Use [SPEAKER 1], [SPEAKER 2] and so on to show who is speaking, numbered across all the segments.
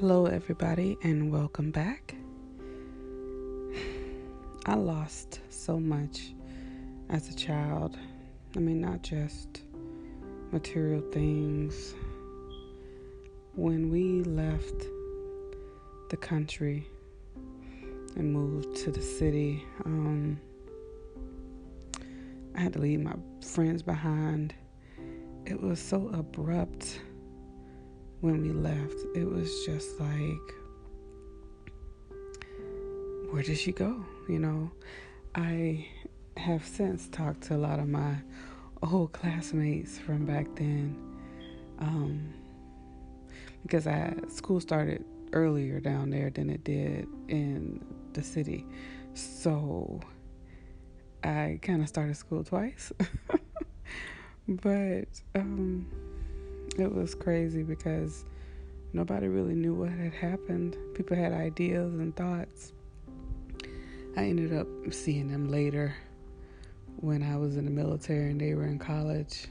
[SPEAKER 1] Hello, everybody, and welcome back. I lost so much as a child. I mean, not just material things. When we left the country and moved to the city, um, I had to leave my friends behind. It was so abrupt when we left. It was just like, where did she go? You know, I have since talked to a lot of my old classmates from back then. Um, because I school started earlier down there than it did in the city. So I kind of started school twice. but um, it was crazy because nobody really knew what had happened. People had ideas and thoughts. I ended up seeing them later when I was in the military and they were in college.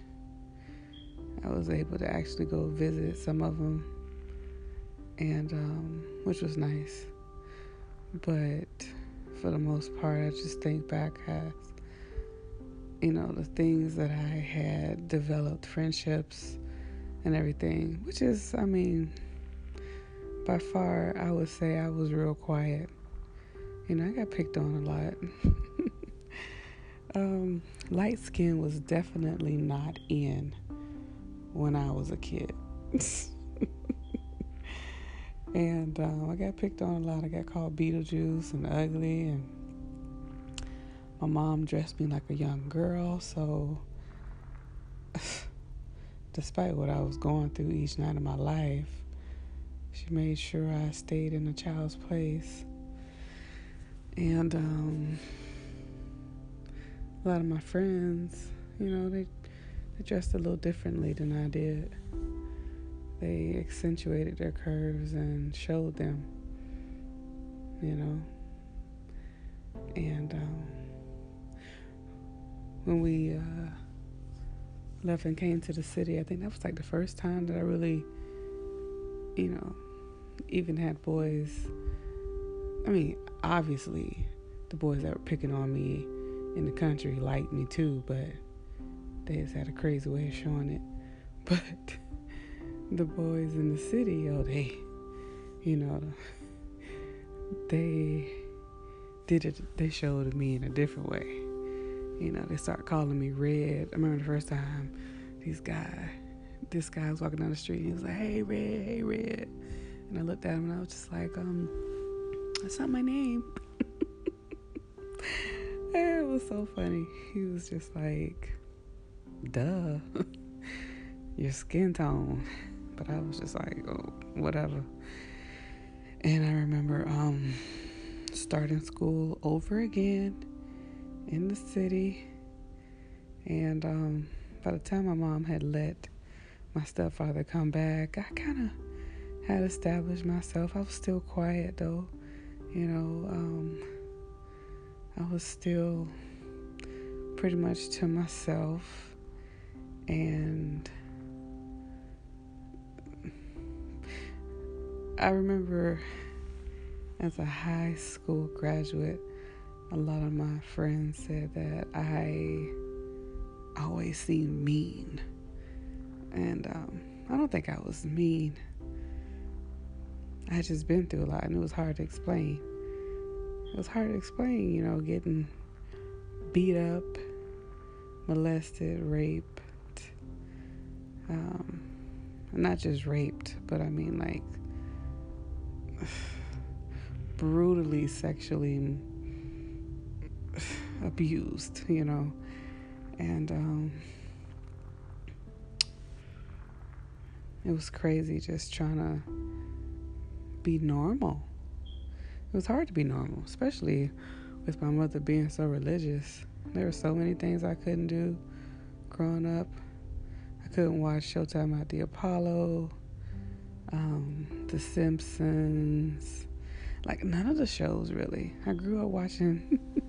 [SPEAKER 1] I was able to actually go visit some of them, and um, which was nice. But for the most part, I just think back as you know the things that I had developed, friendships and everything, which is, I mean, by far, I would say I was real quiet. You know, I got picked on a lot. um, light skin was definitely not in when I was a kid. and um, I got picked on a lot. I got called Beetlejuice and ugly, and my mom dressed me like a young girl, so despite what I was going through each night of my life, she made sure I stayed in a child's place. And um, a lot of my friends, you know, they, they dressed a little differently than I did. They accentuated their curves and showed them, you know. And um, when we uh, left and came to the city, I think that was like the first time that I really, you know, even had boys. I mean, obviously, the boys that were picking on me in the country liked me too, but they just had a crazy way of showing it. But the boys in the city, oh, they, you know, they did it, they showed me in a different way. You know, they start calling me Red. I remember the first time these guy, this guy was walking down the street. He was like, "Hey, Red, hey, Red," and I looked at him and I was just like, "Um, that's not my name." it was so funny. He was just like, "Duh, your skin tone," but I was just like, "Oh, whatever." And I remember um starting school over again in the city. And um, by the time my mom had let my stepfather come back, I kind of had established myself. I was still quiet though, you know. Um, I was still pretty much to myself, and I remember as a high school graduate a lot of my friends said that I always seemed mean. And um, I don't think I was mean. I had just been through a lot and it was hard to explain. It was hard to explain, you know, getting beat up, molested, raped. Um, not just raped, but I mean like brutally sexually abused, you know. And um, it was crazy just trying to be normal. It was hard to be normal, especially with my mother being so religious. There were so many things I couldn't do growing up. I couldn't watch Showtime at the Apollo, um, The Simpsons, like none of the shows really. I grew up watching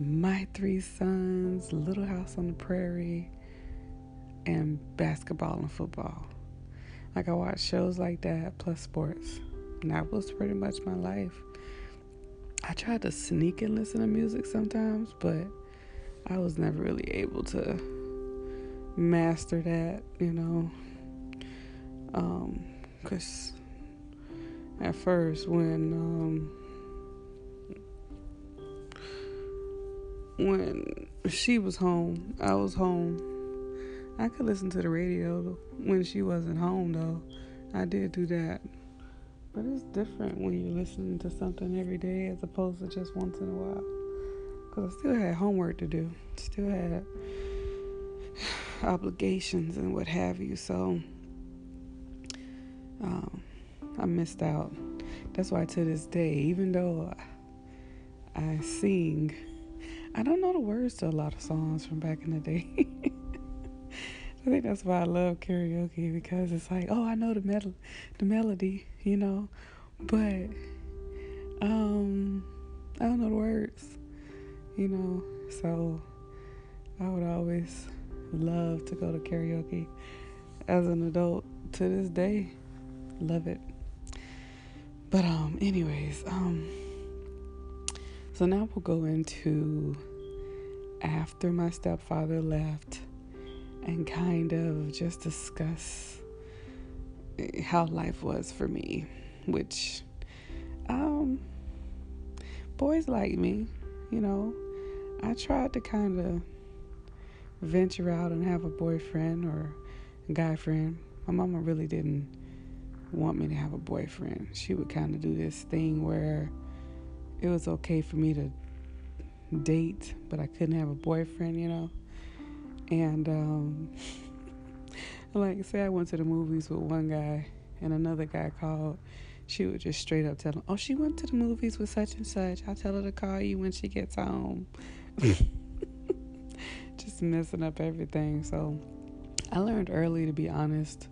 [SPEAKER 1] My Three Sons, Little House on the Prairie, and basketball and football. Like I watched shows like that plus sports. And that was pretty much my life. I tried to sneak and listen to music sometimes, but I was never really able to master that, you know. Um, cause at first when um when she was home, I was home. I could listen to the radio when she wasn't home though. I did do that. But it's different when you're listening to something every day as opposed to just once in a while. Because I still had homework to do, still had obligations and what have you. So um, I missed out. That's why to this day, even though I sing, I don't know the words to a lot of songs from back in the day. I think that's why I love karaoke because it's like, oh, I know the the melody, you know, but um, I don't know the words, you know. So I would always love to go to karaoke as an adult to this day. Love it. But um anyways, um so now we'll go into after my stepfather left and kind of just discuss how life was for me, which um boys like me, you know. I tried to kind of venture out and have a boyfriend or a guy friend. My mama really didn't want me to have a boyfriend. She would kind of do this thing where it was okay for me to date, but I couldn't have a boyfriend, you know. And um, like, say I went to the movies with one guy and another guy called, she would just straight up tell him, "Oh, she went to the movies with such and such. I'll tell her to call you when she gets home." just messing up everything. So I learned early to be honest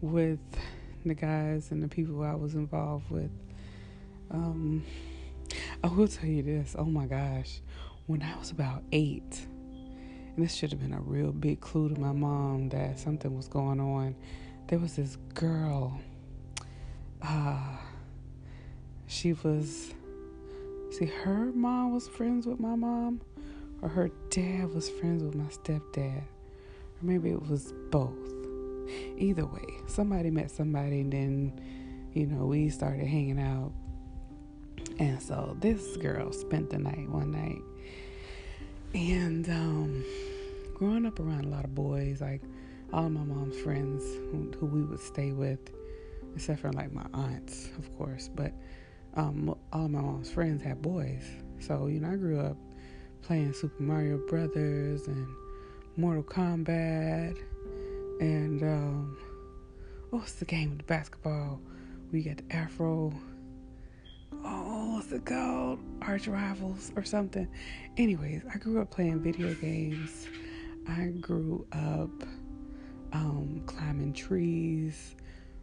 [SPEAKER 1] with the guys and the people I was involved with. Um, I will tell you this. Oh my gosh, when I was about eight, and this should have been a real big clue to my mom that something was going on. There was this girl. Uh, she was. See, her mom was friends with my mom, or her dad was friends with my stepdad, or maybe it was both. Either way, somebody met somebody, and then, you know, we started hanging out. And so this girl spent the night one night. And um, growing up around a lot of boys, like all of my mom's friends who, who we would stay with, except for like my aunts, of course, but um, all of my mom's friends had boys. So, you know, I grew up playing Super Mario Brothers and Mortal Kombat and um, what's the game with the basketball? We got the Afro. Oh, what's it called? Arch Rivals or something. Anyways, I grew up playing video games. I grew up um, climbing trees,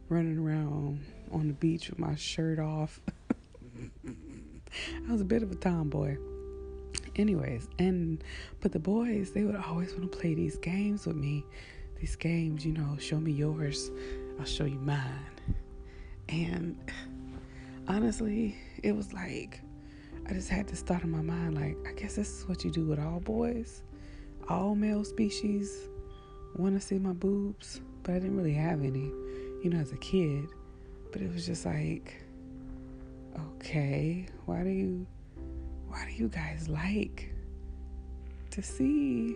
[SPEAKER 1] running around on the beach with my shirt off. I was a bit of a tomboy. Anyways, and but the boys, they would always want to play these games with me these games, you know, show me yours, I'll show you mine. And honestly, it was like I just had this thought in my mind like, I guess this is what you do with all boys. All male species want to see my boobs, but I didn't really have any, you know, as a kid. But it was just like, okay, why do you, why do you guys like to see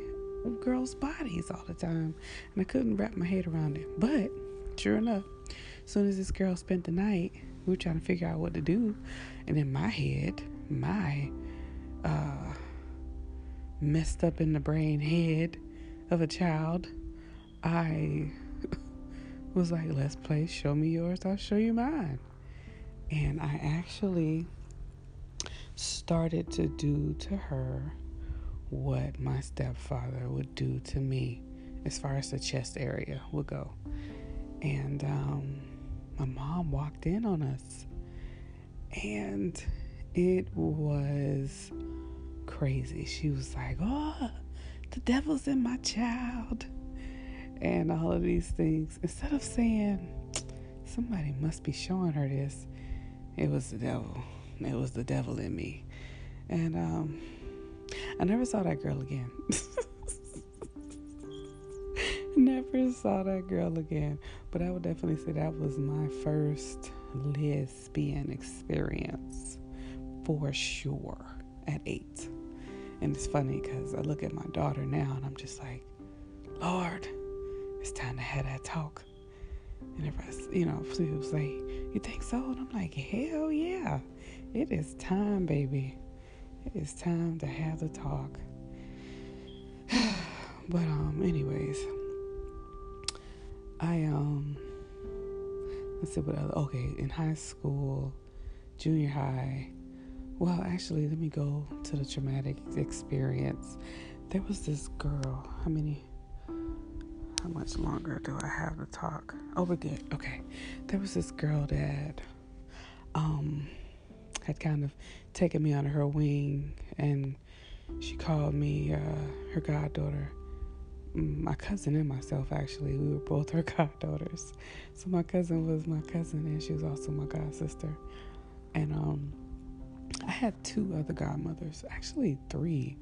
[SPEAKER 1] girls' bodies all the time, and I couldn't wrap my head around it. But sure enough, as soon as this girl spent the night, we were trying to figure out what to do, and in my head, my uh, messed up in the brain head of a child, I was like, let's play Show Me Yours, I'll Show You Mine. And I actually started to do to her what my stepfather would do to me as far as the chest area would go. And um, my mom walked in on us, and it was crazy. She was like, Oh, the devil's in my child, and all of these things. Instead of saying, somebody must be showing her this. It was the devil. It was the devil in me. And um, I never saw that girl again. never saw that girl again. But I would definitely say that was my first lesbian experience for sure at eight. And it's funny because I look at my daughter now and I'm just like, Lord, it's time to have that talk. And everybody, you know, people like, You think so? And I'm like, Hell yeah. It is time, baby. It is time to have the talk. but um, anyways, I um, let's see what other. Okay, in high school, junior high. Well, actually, let me go to the traumatic experience. There was this girl. How many? How much longer do I have to talk? Oh, we're good. Okay. There was this girl that um had kind of taken me under her wing and she called me uh, her goddaughter. Mm, my cousin and myself, actually, we were both her goddaughters. So my cousin was my cousin, and she was also my god sister. And um, I had two other godmothers, actually three.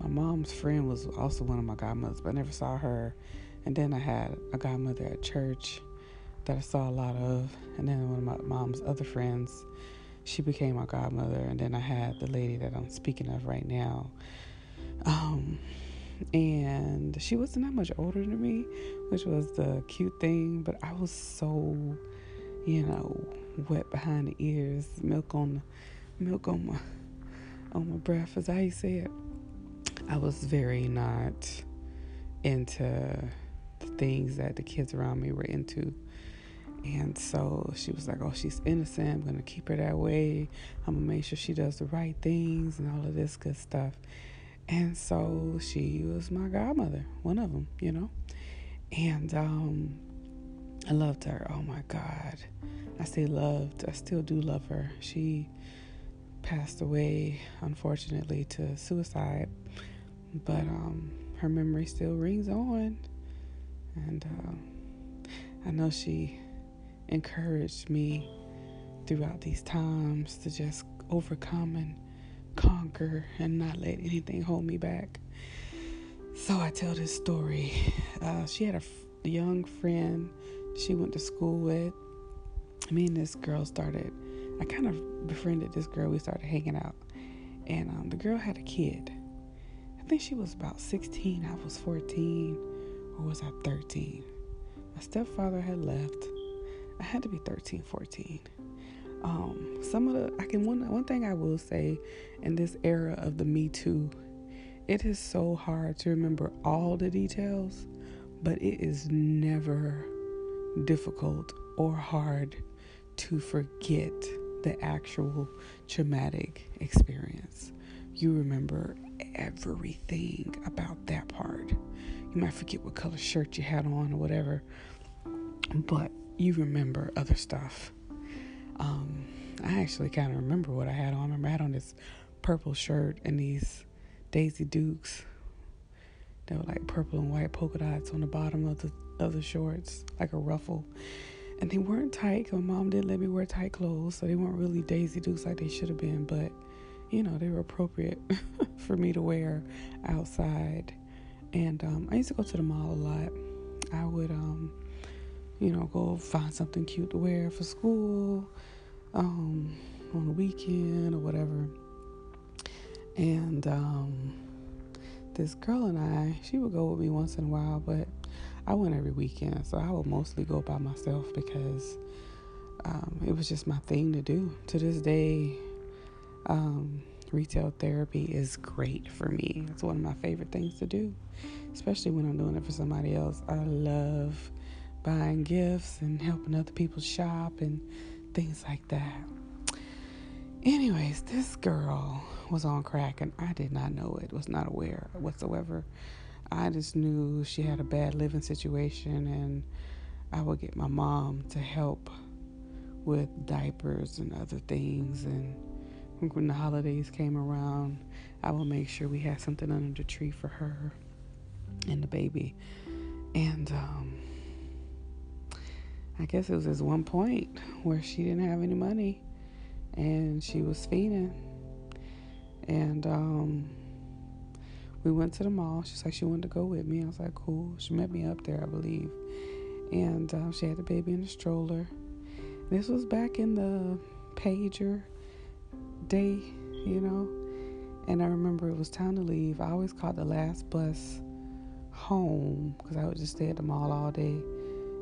[SPEAKER 1] My mom's friend was also one of my godmothers, but I never saw her. And then I had a godmother at church that I saw a lot of. And then one of my mom's other friends, she became my godmother. And then I had the lady that I'm speaking of right now. Um, and she wasn't that much older than me, which was the cute thing. But I was so, you know, wet behind the ears, milk on, milk on my, on my breath, as I say it. I was very not into the things that the kids around me were into. And so she was like, Oh, she's innocent. I'm going to keep her that way. I'm going to make sure she does the right things and all of this good stuff. And so she was my godmother, one of them, you know. And um, I loved her. Oh my God. I say loved. I still do love her. She passed away, unfortunately, to suicide. But um, her memory still rings on. And uh, I know she encouraged me throughout these times to just overcome and conquer and not let anything hold me back. So I tell this story. Uh, she had a, f- young friend she went to school with. Me and this girl started, I kind of befriended this girl. We started hanging out. And um, the girl had a kid. I think she was about 16, I was 14, or was I 13? My stepfather had left. I had to be 13, 14. Um, some of the I can one one thing I will say in this era of the Me Too, it is so hard to remember all the details, but it is never difficult or hard to forget the actual traumatic experience. You remember everything about that part. You might forget what color shirt you had on or whatever, but you remember other stuff. Um, I actually kind of remember what I had on. I remember I had on this purple shirt and these Daisy Dukes. They were like purple and white polka dots on the bottom of the of the shorts, like a ruffle. And they weren't tight. My mom didn't let me wear tight clothes, so they weren't really Daisy Dukes like they should have been. But you know, they were appropriate for me to wear outside. And um, I used to go to the mall a lot. I would um, you know, go find something cute to wear for school um, on the weekend or whatever. And um, this girl and I, she would go with me once in a while, but I went every weekend. So I would mostly go by myself because um, it was just my thing to do. To this day, um, retail therapy is great for me. It's one of my favorite things to do, especially when I'm doing it for somebody else. I love buying gifts and helping other people shop and things like that. Anyways, this girl was on crack and I did not know it, was not aware whatsoever. I just knew she had a bad living situation and I would get my mom to help with diapers and other things and when the holidays came around, I would make sure we had something under the tree for her and the baby. And um, I guess it was this one point where she didn't have any money and she was fiending. And um, we went to the mall. She's like, she wanted to go with me. I was like, cool. She met me up there, I believe. And um, she had the baby in the stroller. This was back in the pager day, you know. And I remember it was time to leave. I always caught the last bus home because I would just stay at the mall all day.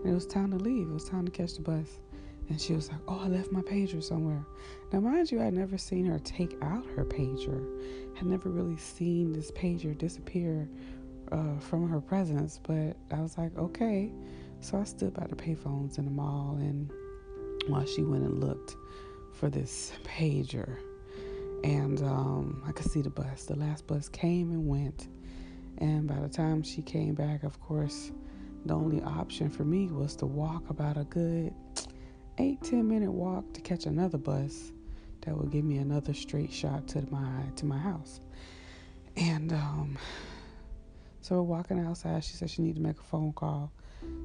[SPEAKER 1] And it was time to leave. It was time to catch the bus. And she was like, Oh, I left my pager somewhere. Now, mind you, I'd never seen her take out her pager. Had never really seen this pager disappear uh, from her presence. But I was like, Okay. So I stood by the payphones in the mall and while she went and looked for this pager. And um, I could see the bus. The last bus came and went. And by the time she came back, of course, the only option for me was to walk about a good eight, ten minute walk to catch another bus that would give me another straight shot to my to my house. And um, so we're walking outside. She said she needed to make a phone call.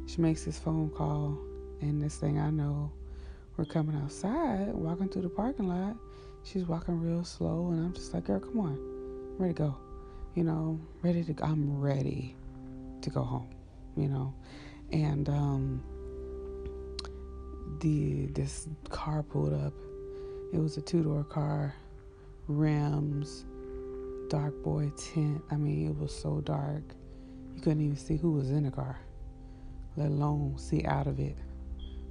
[SPEAKER 1] She makes this phone call, and this thing I know, we're coming outside, walking through the parking lot. She's walking real slow, and I'm just like, girl, come on, I'm ready to go. You know, ready to. I'm ready to go home. You know, and um, the this car pulled up. It was a two door car, rims, dark boy tint. I mean, it was so dark you couldn't even see who was in the car, let alone see out of it,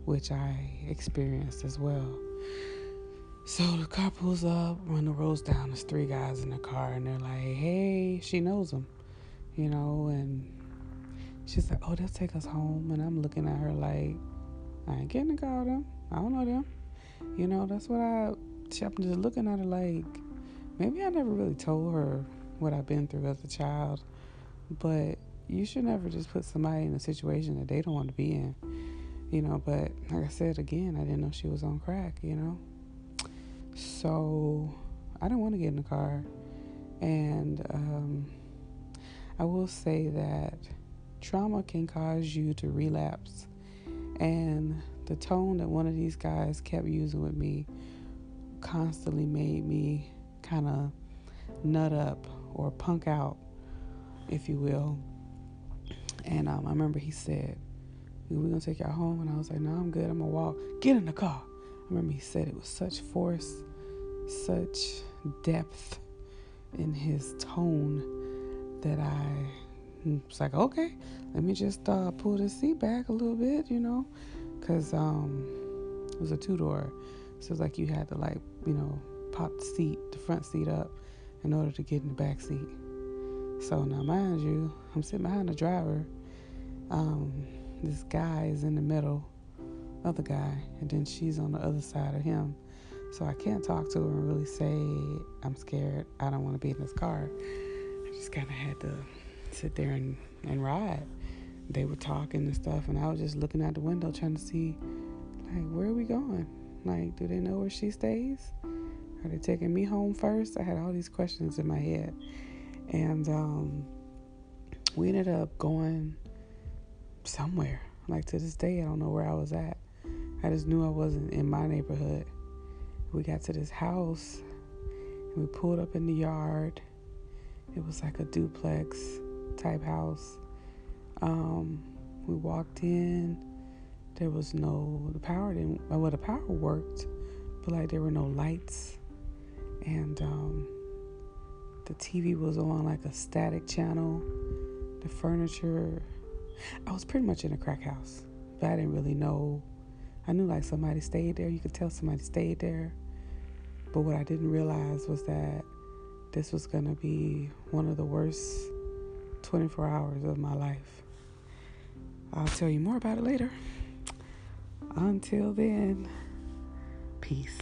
[SPEAKER 1] which I experienced as well. So the car pulls up, when the roads down. There's three guys in the car, and they're like, "Hey," she knows them, you know, and she's like, "Oh, they'll take us home," and I'm looking at her like I ain't getting to call them. I don't know them. You know, that's what I. I'm just looking at her like, maybe I never really told her what I've been through as a child, but you should never just put somebody in a situation that they don't want to be in. You know, but like I said again, I didn't know she was on crack. You know, so I didn't want to get in the car, and um, I will say that trauma can cause you to relapse and the tone that one of these guys kept using with me constantly made me kind of nut up or punk out, if you will. And um, I remember he said, We're going to take y'all home. And I was like, No, I'm good. I'm going to walk. Get in the car. I remember he said it with such force, such depth in his tone that I was like, okay, let me just uh, pull the seat back a little bit, you know, because um, it was a two door. So it's like you had to, like, you know, pop the seat, the front seat up in order to get in the back seat. So now, mind you, I'm sitting behind the driver. Um, this guy is in the middle, other guy, and then she's on the other side of him. So I can't talk to her and really say, I'm scared, I don't want to be in this car. I just kind of had to sit there and, and ride. They were talking and stuff, and I was just looking out the window trying to see, like, where are we going? Like, do they know where she stays? Are they taking me home first? I had all these questions in my head. And um, we ended up going somewhere. Like, to this day, I don't know where I was at. I just knew I wasn't in my neighborhood. We got to this house, and we pulled up in the yard. It was like a duplex type house. Um, we walked in. There was no the power didn't well the power worked, but like there were no lights, and um, the TV was on like a static channel. The furniture, I was pretty much in a crack house, but I didn't really know. I knew like somebody stayed there. You could tell somebody stayed there, but what I didn't realize was that this was gonna be one of the worst 24 hours of my life. I'll tell you more about it later. Until then, peace.